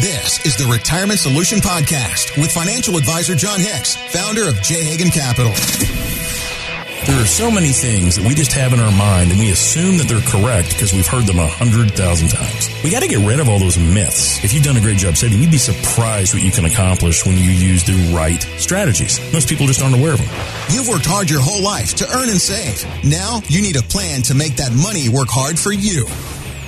This is the Retirement Solution Podcast with financial advisor Jon Hicks, founder of J. Hagan Capital. There are so many things that we just have in our mind and we assume that they're correct because we've heard them a hundred thousand times. We got to get rid of all those myths. If you've done a great job saving, you'd be surprised what you can accomplish when you use the right strategies. Most people just aren't aware of them. You've worked hard your whole life to earn and save. Now you need a plan to make that money work hard for you.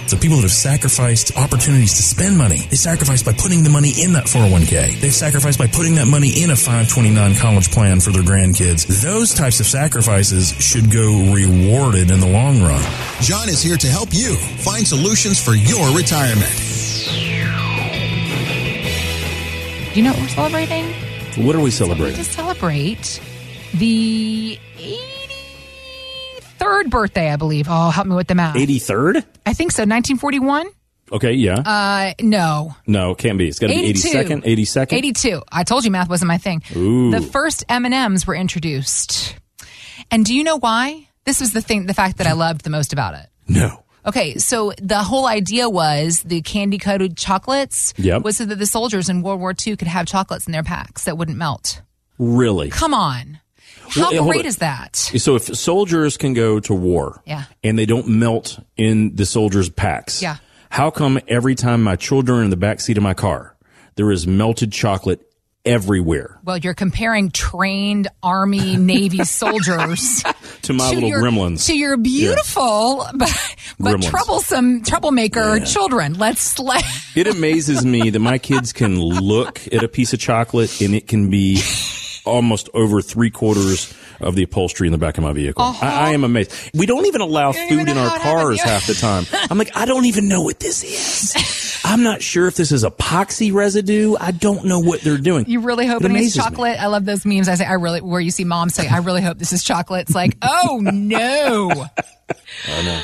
The people that have sacrificed opportunities to spend money, they sacrificed by putting the money in that 401k. They've sacrificed by putting that money in a 529 college plan for their grandkids. Those types of sacrifices should go rewarded in the long run. Jon is here to help you find solutions for your retirement. Do you know what we're celebrating? What are we We celebrating? just celebrate the 83rd birthday, I believe. Oh, help me with the math. 83rd? I think so. 1941? Okay, yeah. Uh, no. no, can't be. It's got to be 82. 82nd, 82nd. 82. I told you math wasn't my thing. Ooh. The first M&Ms were introduced. And do you know why? This was the thing, the fact that I loved the most about it. No. Okay, so the whole idea was the candy coated chocolates Yep. was so that the soldiers in World War II could have chocolates in their packs that wouldn't melt. Really? Come on. How Well, great is that? So if soldiers can go to war Yeah. and they don't melt in the soldiers' packs, Yeah. how come every time my children are in the back seat of my car, there is melted chocolate everywhere Well, you're comparing trained Army, Navy soldiers to my to little your, gremlins? to your beautiful but, but troublesome troublemaker children. Let's let it amazes me that my kids can look at a piece of chocolate and it can be almost over three quarters of the upholstery in the back of my vehicle. Uh-huh. I, I am amazed. We don't even allow don't even food in our it cars half the time. I'm like, I don't even know what this is. I'm not sure if this is epoxy residue. I don't know what they're doing. You really hope It it's amazes me. chocolate? I love those memes. I say, I really, where you see mom say, I really hope this is chocolate. It's like, oh no. I know,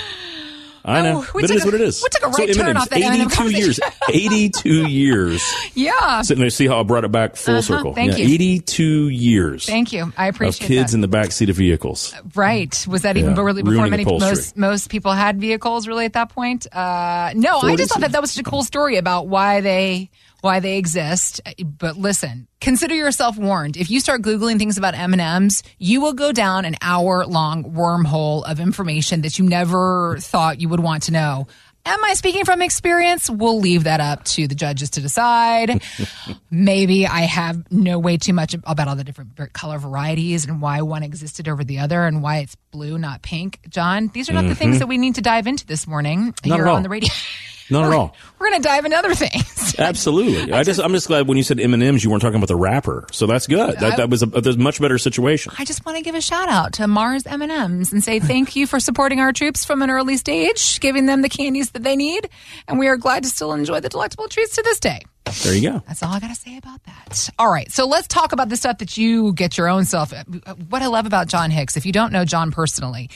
Oh, we but it is a- what it is. we took a right turn M&Ms, off that M&M 82 years. 82 years. Yeah. Sitting there, see how I brought it back full Uh-huh, circle. thank yeah, you. 82 years Thank you. I appreciate of kids that. in the back seat of vehicles. Right. Was that even Yeah. really before Ruining many upholstery. most most people had vehicles really at that point? Uh, no, I just thought that that was such a cool story about why they why they exist. But listen, consider yourself warned. If you start googling things about M&Ms, you will go down an hour long wormhole of information that you never thought you would want to know. Am I speaking from experience? We'll leave that up to the judges to decide. Maybe I have no way too much about all the different color varieties and why one existed over the other and why it's blue, not pink. John, these are not the things that we need to dive into this morning Mm-hmm. Not here on the radio. Not at all. We're going to dive into other things. Absolutely. I just, I'm just glad when you said M and M's, you weren't talking about the wrapper. So that's good. That, that was a, much better situation. I just want to give a shout out to Mars M&Ms and say thank you for supporting our troops from an early stage, giving them the candies that they need, and we are glad to still enjoy the delectable treats to this day. There you go. That's all I got to say about that. All right. So let's talk about the stuff that you get your own self. What I love about Jon Hicks, if you don't know Jon personally,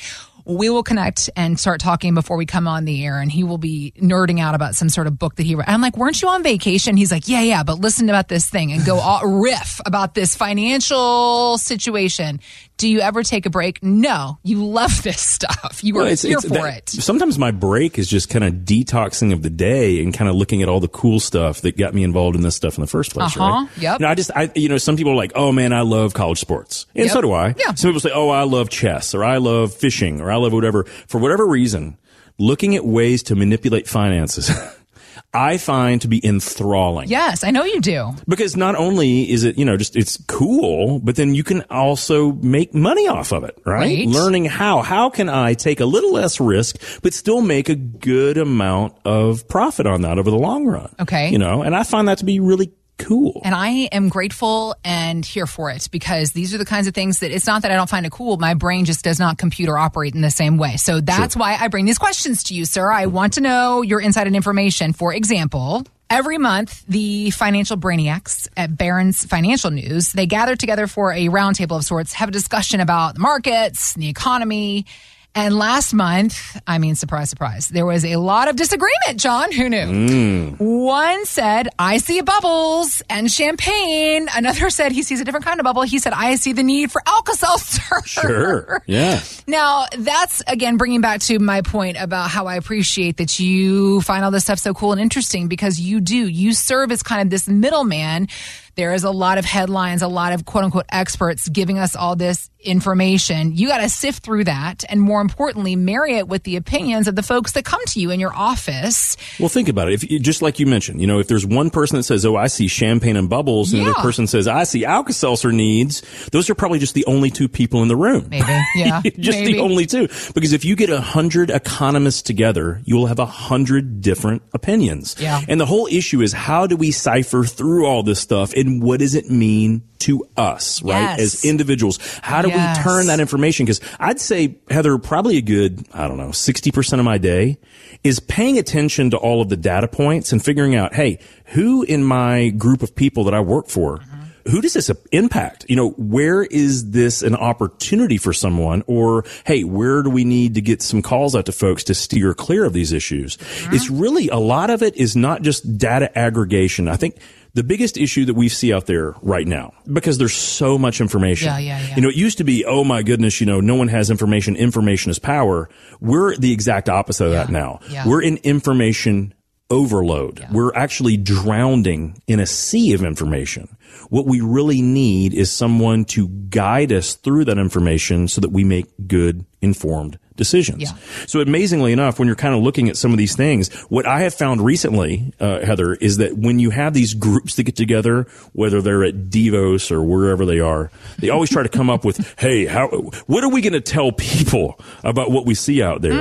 we will connect and start talking before we come on the air, and he will be nerding out about some sort of book that he read. I'm like, weren't you on vacation? He's like, yeah, yeah, but listen about this thing and go all riff about this financial situation. Do you ever take a break? No, you love this stuff. You are Well, it's- here it's for that- it. Sometimes my break is just kind of detoxing of the day and kind of looking at all the cool stuff that got me involved in this stuff in the first place. Uh-huh. Right? Yep. You know, I just, I, you know, some people are like, oh man, I love college sports. And Yep. so do I. Yeah. Some people say, oh, I love chess or I love fishing or I love whatever. For whatever reason, looking at ways to manipulate finances, I find to be enthralling. Yes, I know you do. Because not only is it, you know, just it's cool, but then you can also make money off of it, right? Right. Learning how. How can I take a little less risk, but still make a good amount of profit on that over the long run? Okay. You know, and I find that to be really cool. And I am grateful and here for it because these are the kinds of things that it's not that I don't find it cool. My brain just does not compute or operate in the same way. So that's why I bring these questions to you, sir. I want to know your insight and information. For example, Every month, the financial brainiacs at Barron's Financial News, they gather together for a roundtable of sorts, have a discussion about the markets, the economy, And last month, I mean, surprise, surprise, there was a lot of disagreement, Jon. Who knew? Hmm. One said, I see bubbles and champagne. Another said he sees a different kind of bubble. He said, I see the need for Alka Seltzer. Sure. Yeah. Now, that's again bringing back to my point about how I appreciate that you find all this stuff so cool and interesting because you do. You serve as kind of this middleman. There is a lot of headlines, a lot of quote unquote experts giving us all this information. You got to sift through that and more importantly, marry it with the opinions of the folks that come to you in your office. Well, think about it. If just like you mentioned, you know, if there's one person that says, "Oh, I see champagne and bubbles," and Yeah. another person says, "I see Alka Seltzer needs," those are probably just the only two people in the room. Maybe. Yeah. just maybe. the only two. Because if you get a hundred economists together, you will have a hundred different opinions. Yeah. And the whole issue is how do we cipher through all this stuff and what does it mean to us, right? Yes. As individuals. How do Yes. we turn that information? Because I'd say, Heather, probably a good, I don't know, 60% of my day is paying attention to all of the data points and figuring out, hey, who in my group of people that I work for, mm-hmm. who does this impact? You know, where is this an opportunity for someone? Or, hey, where do we need to get some calls out to folks to steer clear of these issues? It's mm-hmm. really a lot of it is not just data aggregation. I think the biggest issue that we see out there right now, because there's so much information. Yeah, yeah, yeah. You know, it used to be, oh my goodness, you know, no one has information. Information is power. We're the exact opposite of that Yeah, now. yeah. We're in information overload. We're actually drowning in a sea of information. What we really need is someone to guide us through that information so that we make good, informed decisions. Yeah. So amazingly enough, when you're kind of looking at some of these things, what I have found recently, uh, Heather, is that when you have these groups that get together, whether they're at Davos or wherever they are, they always try to come up with, hey, how, what are we going to tell people about what we see out there?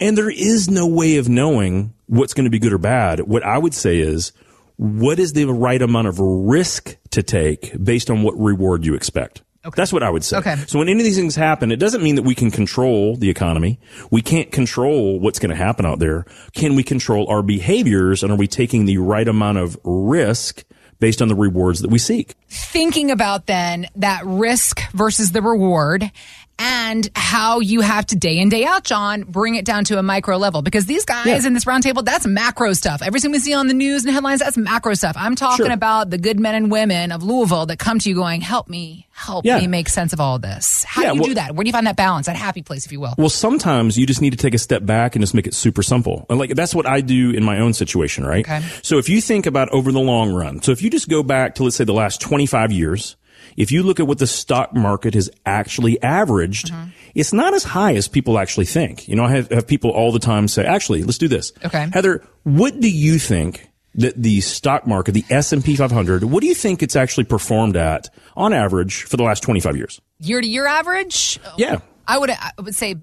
And there is no way of knowing what's going to be good or bad. What I would say is, what is the right amount of risk to take based on what reward you expect? That's what I would say. Okay. So when any of these things happen, it doesn't mean that we can control the economy. We can't control what's going to happen out there. Can we control our behaviors and are we taking the right amount of risk based on the rewards that we seek? thinking about then that risk versus the reward and how you have to day in day out jon bring it down to a micro level because these guys Yeah. in this roundtable that's macro stuff everything we see on the news and headlines that's macro stuff i'm talking Sure. about the good men and women of louisville that come to you going help me help Yeah. me make sense of all this how Yeah, do you well- do that where do you find that balance that happy place if you will Well, sometimes you just need to take a step back and just make it super simple. And like that's what I do in my own situation, right? Okay. So if you think about over the long run, so if you just go back to let's say the last 25 years, if you look at what the stock market has actually averaged, Mm-hmm. it's not as high as people actually think. You know, I have, have people all the time say, actually, let's do this. Okay. Heather, what do you think that the stock market, the S&P 500, what do you think it's actually performed at on average for the last 25 years? year to year average Yeah. i would i would say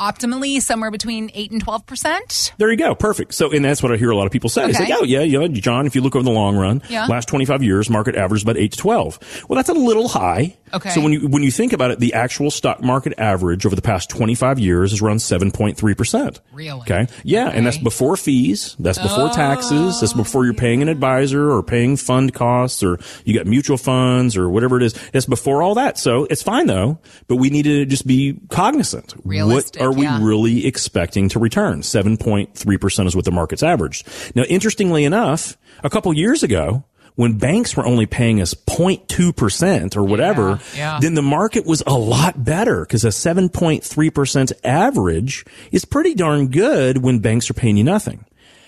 optimally somewhere between 8 and 12 percent There you go. Perfect. So, and that's what I hear a lot of people say. It's Okay. like, oh, yeah, you know, Jon, if you look over the long run, Yeah. last 25 years, market average about 8 to 12. Well, that's a little high. Okay. So when you, when you think about it, the actual stock market average over the past 25 years is around 7.3%. Really? Okay. Yeah. And that's before fees. That's before taxes. That's before you're paying an advisor or paying fund costs or you got mutual funds or whatever it is. It's before all that. So it's fine though, but we need to just be cognizant. Realistic, What are we yeah. really expecting to return? 7.3% is what the market's averaged. Now, interestingly enough, a couple years ago, when banks were only paying us 0.2% or whatever, yeah. then the market was a lot better because a 7.3% average is pretty darn good when banks are paying you nothing.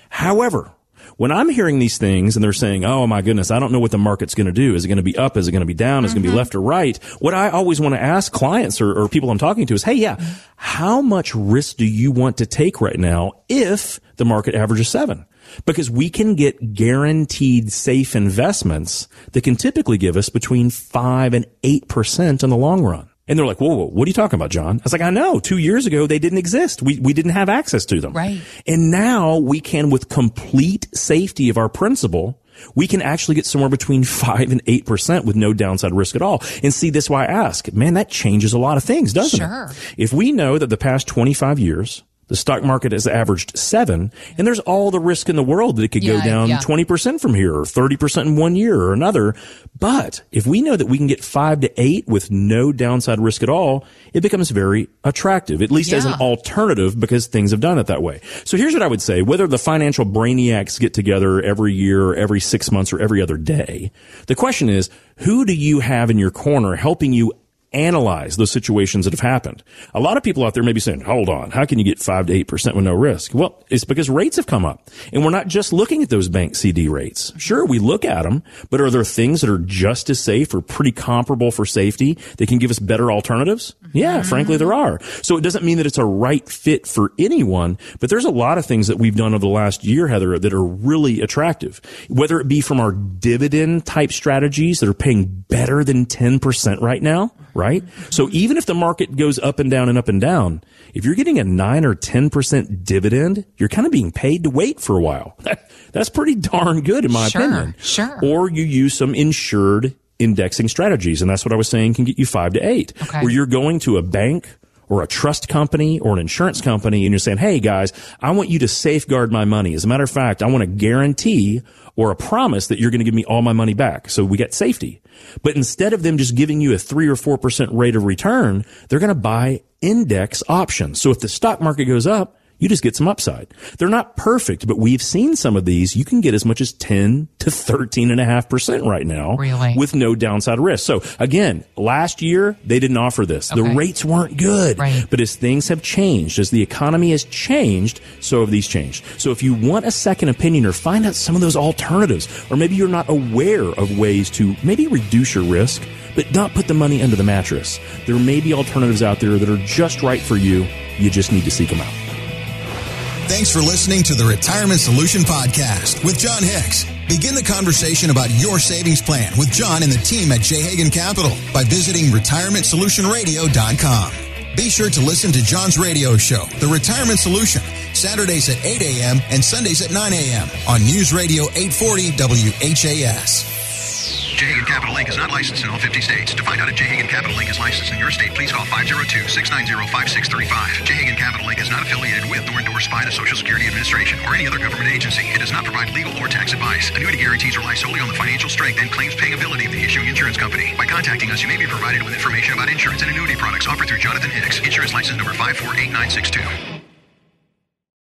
However, when I'm hearing these things and they're saying, "Oh my goodness, I don't know what the market's going to do. Is it going to be up? Is it going to be down? Is it going to be mm-hmm. left or right?" What I always want to ask clients or, or people I'm talking to is, "Hey, yeah, mm-hmm. how much risk do you want to take right now if the market averages seven? Because we can get guaranteed safe investments that can typically give us between five and eight percent in the long run." And they're like, whoa, whoa, what are you talking about, Jon? I was like, I know. Two years ago, they didn't exist. We, we didn't have access to them. Right. And now we can, with complete safety of our principal, we can actually get somewhere between five and eight percent with no downside risk at all. And see, that's why I ask, man, that changes a lot of things, doesn't it? Sure. it? If we know that the past 25 years, The stock market has averaged seven, and there's all the risk in the world that it could Yeah, go down yeah. 20% from here or 30% in one year or another. But if we know that we can get five to eight with no downside risk at all, it becomes very attractive, at least as an alternative because things have done it that way. So here's what I would say. Whether the financial brainiacs get together every year, or every six months, or every other day, the question is, who do you have in your corner helping you analyze those situations that have happened. A lot of people out there may be saying, hold on, how can you get five to eight percent with no risk? Well, it's because rates have come up and we're not just looking at those bank CD rates. Sure, we look at them, but are there things that are just as safe or pretty comparable for safety that can give us better alternatives? Mm-hmm. Yeah, frankly, there are. So it doesn't mean that it's a right fit for anyone, but there's a lot of things that we've done over the last year, Heather, that are really attractive. Whether it be from our dividend type strategies that are paying better than 10% right now, right? So even if the market goes up and down and up and down, if you're getting a 9 or 10% dividend, you're kind of being paid to wait for a while. That's pretty darn good in my Sure, opinion. sure. Or you use some insured indexing strategies. And that's what I was saying can get you five to eight. Okay. Where you're going to a bank or a trust company or an insurance company and you're saying, Hey guys, I want you to safeguard my money. As a matter of fact, I want a guarantee or a promise that you're going to give me all my money back. So we get safety. But instead of them just giving you a three or four percent rate of return, they're going to buy index options. So if the stock market goes up, you just get some upside. They're not perfect, but we've seen some of these. You can get as much as 10 to 13 and a half percent right now Really? with no downside risk. So again, last year they didn't offer this. The rates weren't good, Right. but as things have changed, as the economy has changed, so have these changed. So if you want a second opinion or find out some of those alternatives, or maybe you're not aware of ways to maybe reduce your risk, but not put the money under the mattress, there may be alternatives out there that are just right for you. You just need to seek them out. Thanks for listening to the Retirement Solution Podcast with Jon Hicks. Begin the conversation about your savings plan with Jon and the team at J. Hagan Capital by visiting retirementsolutionradio.com. Be sure to listen to Jon's radio show, The Retirement Solution, Saturdays at 8 a.m. and Sundays at 9 a.m. on News Radio 840 WHAS. J. Capital Inc. is not licensed in all 50 states. To find out if J. Capital Inc. is licensed in your state, please call 502-690-5635. J. Capital Inc. is not affiliated with nor endorsed by the Social Security Administration or any other government agency. It does not provide legal or tax advice. Annuity guarantees rely solely on the financial strength and claims paying ability of the issuing insurance company. By contacting us, you may be provided with information about insurance and annuity products offered through Jonathan Hicks, insurance license number 548962.